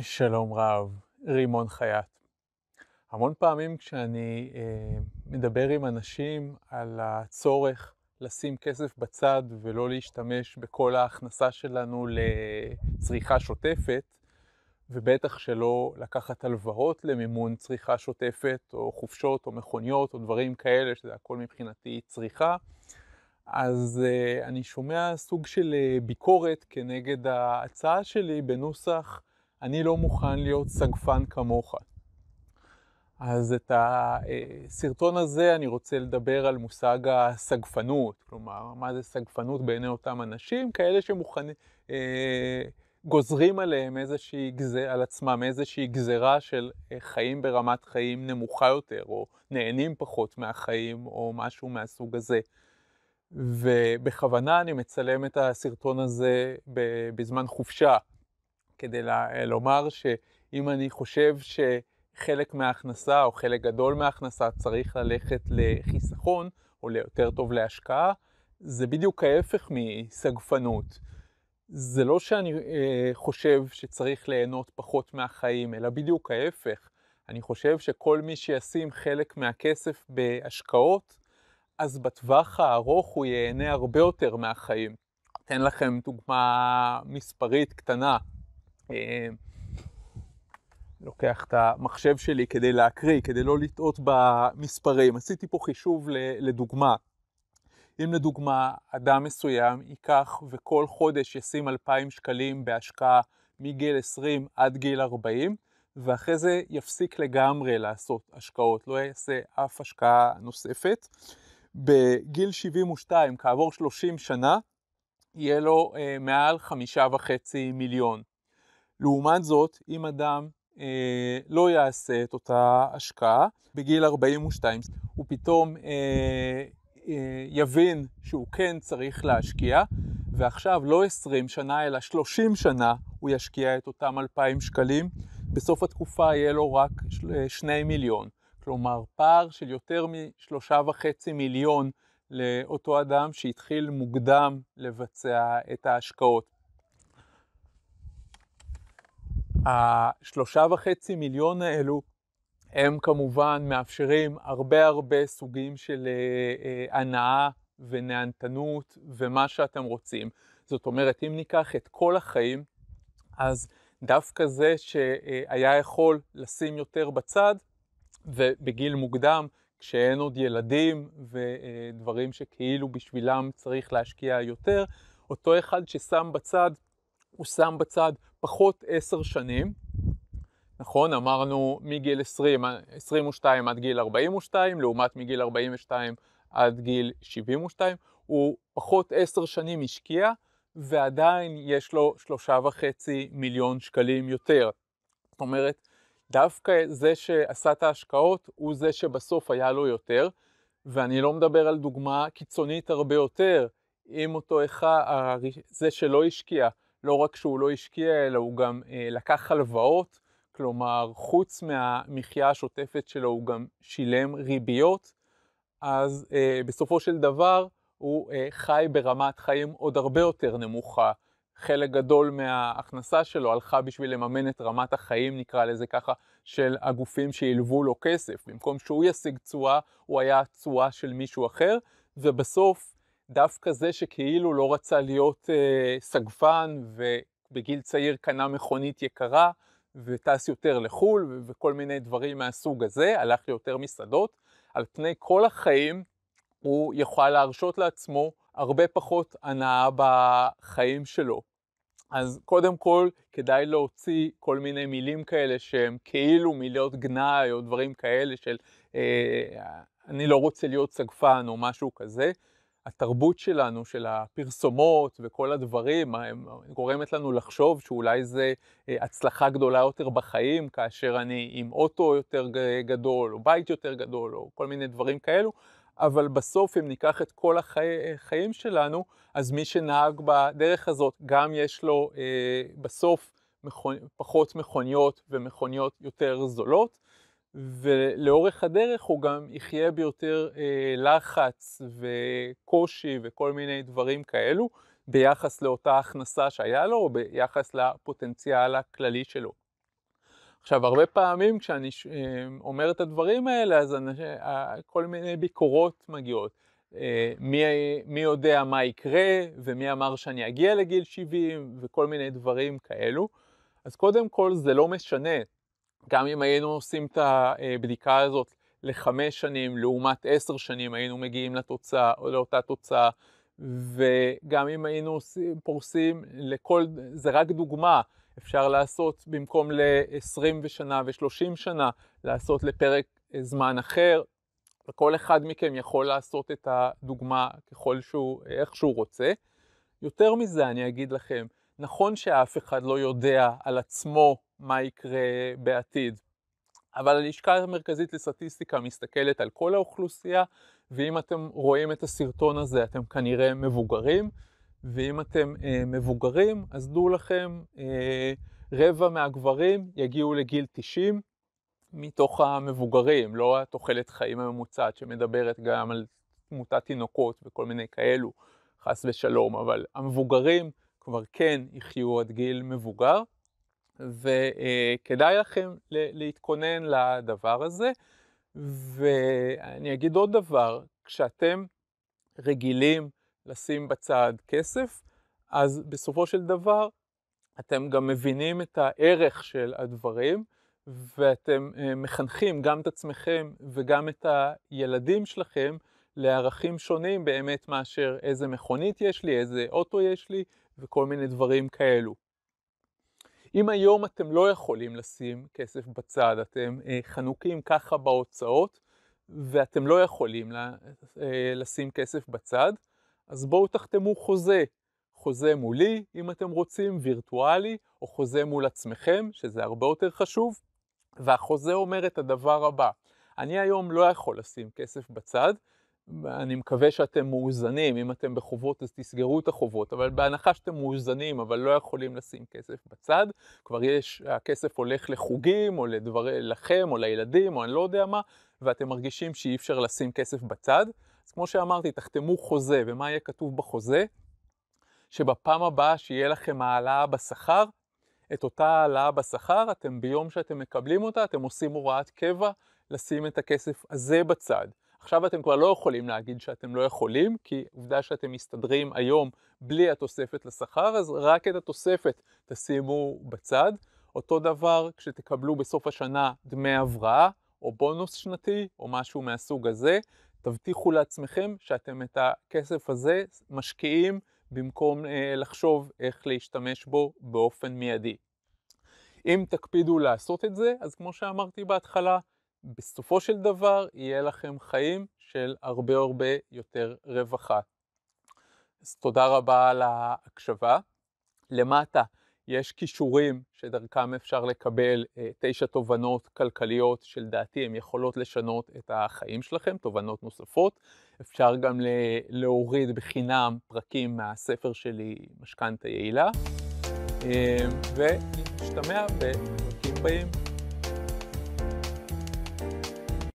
שלום רב, רימון חייט. המון פעמים כשאני אה, מדבר עם אנשים על הצורך לשים כסף בצד ולא להשתמש בכל ההכנסה שלנו לצריכה שוטפת, ובטח שלא לקחת הלוואות למימון צריכה שוטפת, או חופשות, או מכוניות, או דברים כאלה, שזה הכל מבחינתי צריכה, אז uh, אני שומע סוג של uh, ביקורת כנגד ההצעה שלי בנוסח אני לא מוכן להיות סגפן כמוך. אז את הסרטון הזה אני רוצה לדבר על מושג הסגפנות, כלומר, מה זה סגפנות בעיני אותם אנשים, כאלה שמוכנים, אה, עליהם איזושהי, על עצמם איזושהי גזרה של אה, חיים ברמת חיים נמוכה יותר, או נהנים פחות מהחיים, או משהו מהסוג הזה. ובכוונה אני מצלם את הסרטון הזה בזמן חופשה, כדי לומר שאם אני חושב שחלק מההכנסה או חלק גדול מההכנסה צריך ללכת לחיסכון או ליותר טוב להשקעה, זה בדיוק ההפך מסגפנות. זה לא שאני אה, חושב שצריך ליהנות פחות מהחיים, אלא בדיוק ההפך. אני חושב שכל מי שישים חלק מהכסף בהשקעות, אז בטווח הארוך הוא ייהנה הרבה יותר מהחיים. אתן לכם דוגמה מספרית קטנה. אה, לוקח את המחשב שלי כדי להקריא, כדי לא לטעות במספרים. עשיתי פה חישוב לדוגמה. אם לדוגמה אדם מסוים ייקח וכל חודש ישים 2,000 שקלים בהשקעה מגיל 20 עד גיל 40, ואחרי זה יפסיק לגמרי לעשות השקעות, לא יעשה אף השקעה נוספת. בגיל 72, כעבור 30 שנה, יהיה לו אה, מעל חמישה וחצי מיליון. לעומת זאת, אם אדם אה, לא יעשה את אותה השקעה, בגיל 42 הוא פתאום אה, אה, יבין שהוא כן צריך להשקיע, ועכשיו לא 20 שנה אלא 30 שנה הוא ישקיע את אותם 2,000 שקלים, בסוף התקופה יהיה לו רק 2 אה, מיליון. כלומר, פער של יותר משלושה וחצי מיליון לאותו אדם שהתחיל מוקדם לבצע את ההשקעות. השלושה וחצי מיליון האלו הם כמובן מאפשרים הרבה הרבה סוגים של אה, אה, הנאה ונהנתנות ומה שאתם רוצים. זאת אומרת, אם ניקח את כל החיים, אז דווקא זה שהיה יכול לשים יותר בצד, ובגיל מוקדם, כשאין עוד ילדים ודברים שכאילו בשבילם צריך להשקיע יותר, אותו אחד ששם בצד, הוא שם בצד פחות עשר שנים, נכון? אמרנו מגיל 20, 22 עד גיל 42, לעומת מגיל 42 עד גיל 72, הוא פחות עשר שנים השקיע, ועדיין יש לו שלושה וחצי מיליון שקלים יותר. זאת אומרת, דווקא זה שעשה את ההשקעות הוא זה שבסוף היה לו יותר, ואני לא מדבר על דוגמה קיצונית הרבה יותר, אם אותו אחד, זה שלא השקיע, לא רק שהוא לא השקיע, אלא הוא גם אה, לקח הלוואות, כלומר, חוץ מהמחיה השוטפת שלו הוא גם שילם ריביות, אז אה, בסופו של דבר הוא אה, חי ברמת חיים עוד הרבה יותר נמוכה. חלק גדול מההכנסה שלו הלכה בשביל לממן את רמת החיים, נקרא לזה ככה, של הגופים שהלוו לו כסף. במקום שהוא ישיג תשואה, הוא היה תשואה של מישהו אחר, ובסוף דווקא זה שכאילו לא רצה להיות אה, סגפן ובגיל צעיר קנה מכונית יקרה וטס יותר לחו"ל וכל מיני דברים מהסוג הזה, הלך ליותר מסעדות, על פני כל החיים הוא יוכל להרשות לעצמו הרבה פחות הנאה בחיים שלו. אז קודם כל כדאי להוציא כל מיני מילים כאלה שהם כאילו מילות גנאי או דברים כאלה של אה, אני לא רוצה להיות סגפן או משהו כזה. התרבות שלנו, של הפרסומות וכל הדברים, גורמת לנו לחשוב שאולי זה אה, הצלחה גדולה יותר בחיים, כאשר אני עם אוטו יותר גדול, או בית יותר גדול, או כל מיני דברים כאלו, אבל בסוף אם ניקח את כל החיים שלנו, אז מי שנהג בדרך הזאת, גם יש לו אה, בסוף מכונ... פחות מכוניות ומכוניות יותר זולות, ולאורך הדרך הוא גם יחיה ביותר אה, לחץ וקושי וכל מיני דברים כאלו, ביחס לאותה הכנסה שהיה לו, או ביחס לפוטנציאל הכללי שלו. עכשיו, הרבה פעמים כשאני אומר את הדברים האלה, אז כל מיני ביקורות מגיעות. מי, מי יודע מה יקרה, ומי אמר שאני אגיע לגיל 70, וכל מיני דברים כאלו. אז קודם כל זה לא משנה, גם אם היינו עושים את הבדיקה הזאת לחמש שנים לעומת עשר שנים היינו מגיעים לתוצאה או לאותה תוצאה וגם אם היינו פורסים לכל, זה רק דוגמה, אפשר לעשות במקום ל-20 שנה ו-30 שנה, לעשות לפרק זמן אחר, וכל אחד מכם יכול לעשות את הדוגמה ככל שהוא, איך שהוא רוצה. יותר מזה אני אגיד לכם, נכון שאף אחד לא יודע על עצמו מה יקרה בעתיד, אבל הלשכה המרכזית לסטטיסטיקה מסתכלת על כל האוכלוסייה, ואם אתם רואים את הסרטון הזה אתם כנראה מבוגרים, ואם אתם אה, מבוגרים אז דעו לכם, אה, רבע מהגברים יגיעו לגיל 90 מתוך המבוגרים, לא התוחלת חיים הממוצעת שמדברת גם על תמותת תינוקות וכל מיני כאלו, חס ושלום, אבל המבוגרים כבר כן יחיו עד גיל מבוגר. וכדאי לכם להתכונן לדבר הזה. ואני אגיד עוד דבר, כשאתם רגילים לשים בצד כסף, אז בסופו של דבר אתם גם מבינים את הערך של הדברים, ואתם אה, מחנכים גם את עצמכם וגם את הילדים שלכם לערכים שונים באמת מאשר איזה מכונית יש לי, איזה אוטו יש לי וכל מיני דברים כאלו. אם היום אתם לא יכולים לשים כסף בצד, אתם אה, חנוקים ככה בהוצאות, ואתם לא יכולים אה, לשים כסף בצד, אז בואו תחתמו חוזה. חוזה מולי, אם אתם רוצים, וירטואלי, או חוזה מול עצמכם, שזה הרבה יותר חשוב. והחוזה אומר את הדבר הבא, אני היום לא יכול לשים כסף בצד, אני מקווה שאתם מאוזנים, אם אתם בחובות אז תסגרו את החובות, אבל בהנחה שאתם מאוזנים אבל לא יכולים לשים כסף בצד, כבר יש, הכסף הולך לחוגים או לדבר, לכם או לילדים או אני לא יודע מה, ואתם מרגישים שאי אפשר לשים כסף בצד, אז כמו שאמרתי, תחתמו חוזה, ומה יהיה כתוב בחוזה? שבפעם הבאה שיהיה לכם העלאה בשכר, את אותה העלאה בשכר, אתם ביום שאתם מקבלים אותה, אתם עושים הוראת קבע לשים את הכסף הזה בצד. עכשיו אתם כבר לא יכולים להגיד שאתם לא יכולים, כי עובדה שאתם מסתדרים היום בלי התוספת לשכר, אז רק את התוספת תשימו בצד. אותו דבר כשתקבלו בסוף השנה דמי הבראה, או בונוס שנתי, או משהו מהסוג הזה, תבטיחו לעצמכם שאתם את הכסף הזה משקיעים במקום אה, לחשוב איך להשתמש בו באופן מיידי. אם תקפידו לעשות את זה, אז כמו שאמרתי בהתחלה, בסופו של דבר יהיה לכם חיים של הרבה הרבה יותר רווחה. אז תודה רבה על ההקשבה. למטה יש כישורים שדרכם אפשר לקבל אה, תשע תובנות כלכליות שלדעתי הן יכולות לשנות את החיים שלכם, תובנות נוספות. אפשר גם להוריד בחינם פרקים מהספר שלי, משכנתה יעילה. אה, ונשתמע בפרקים באים.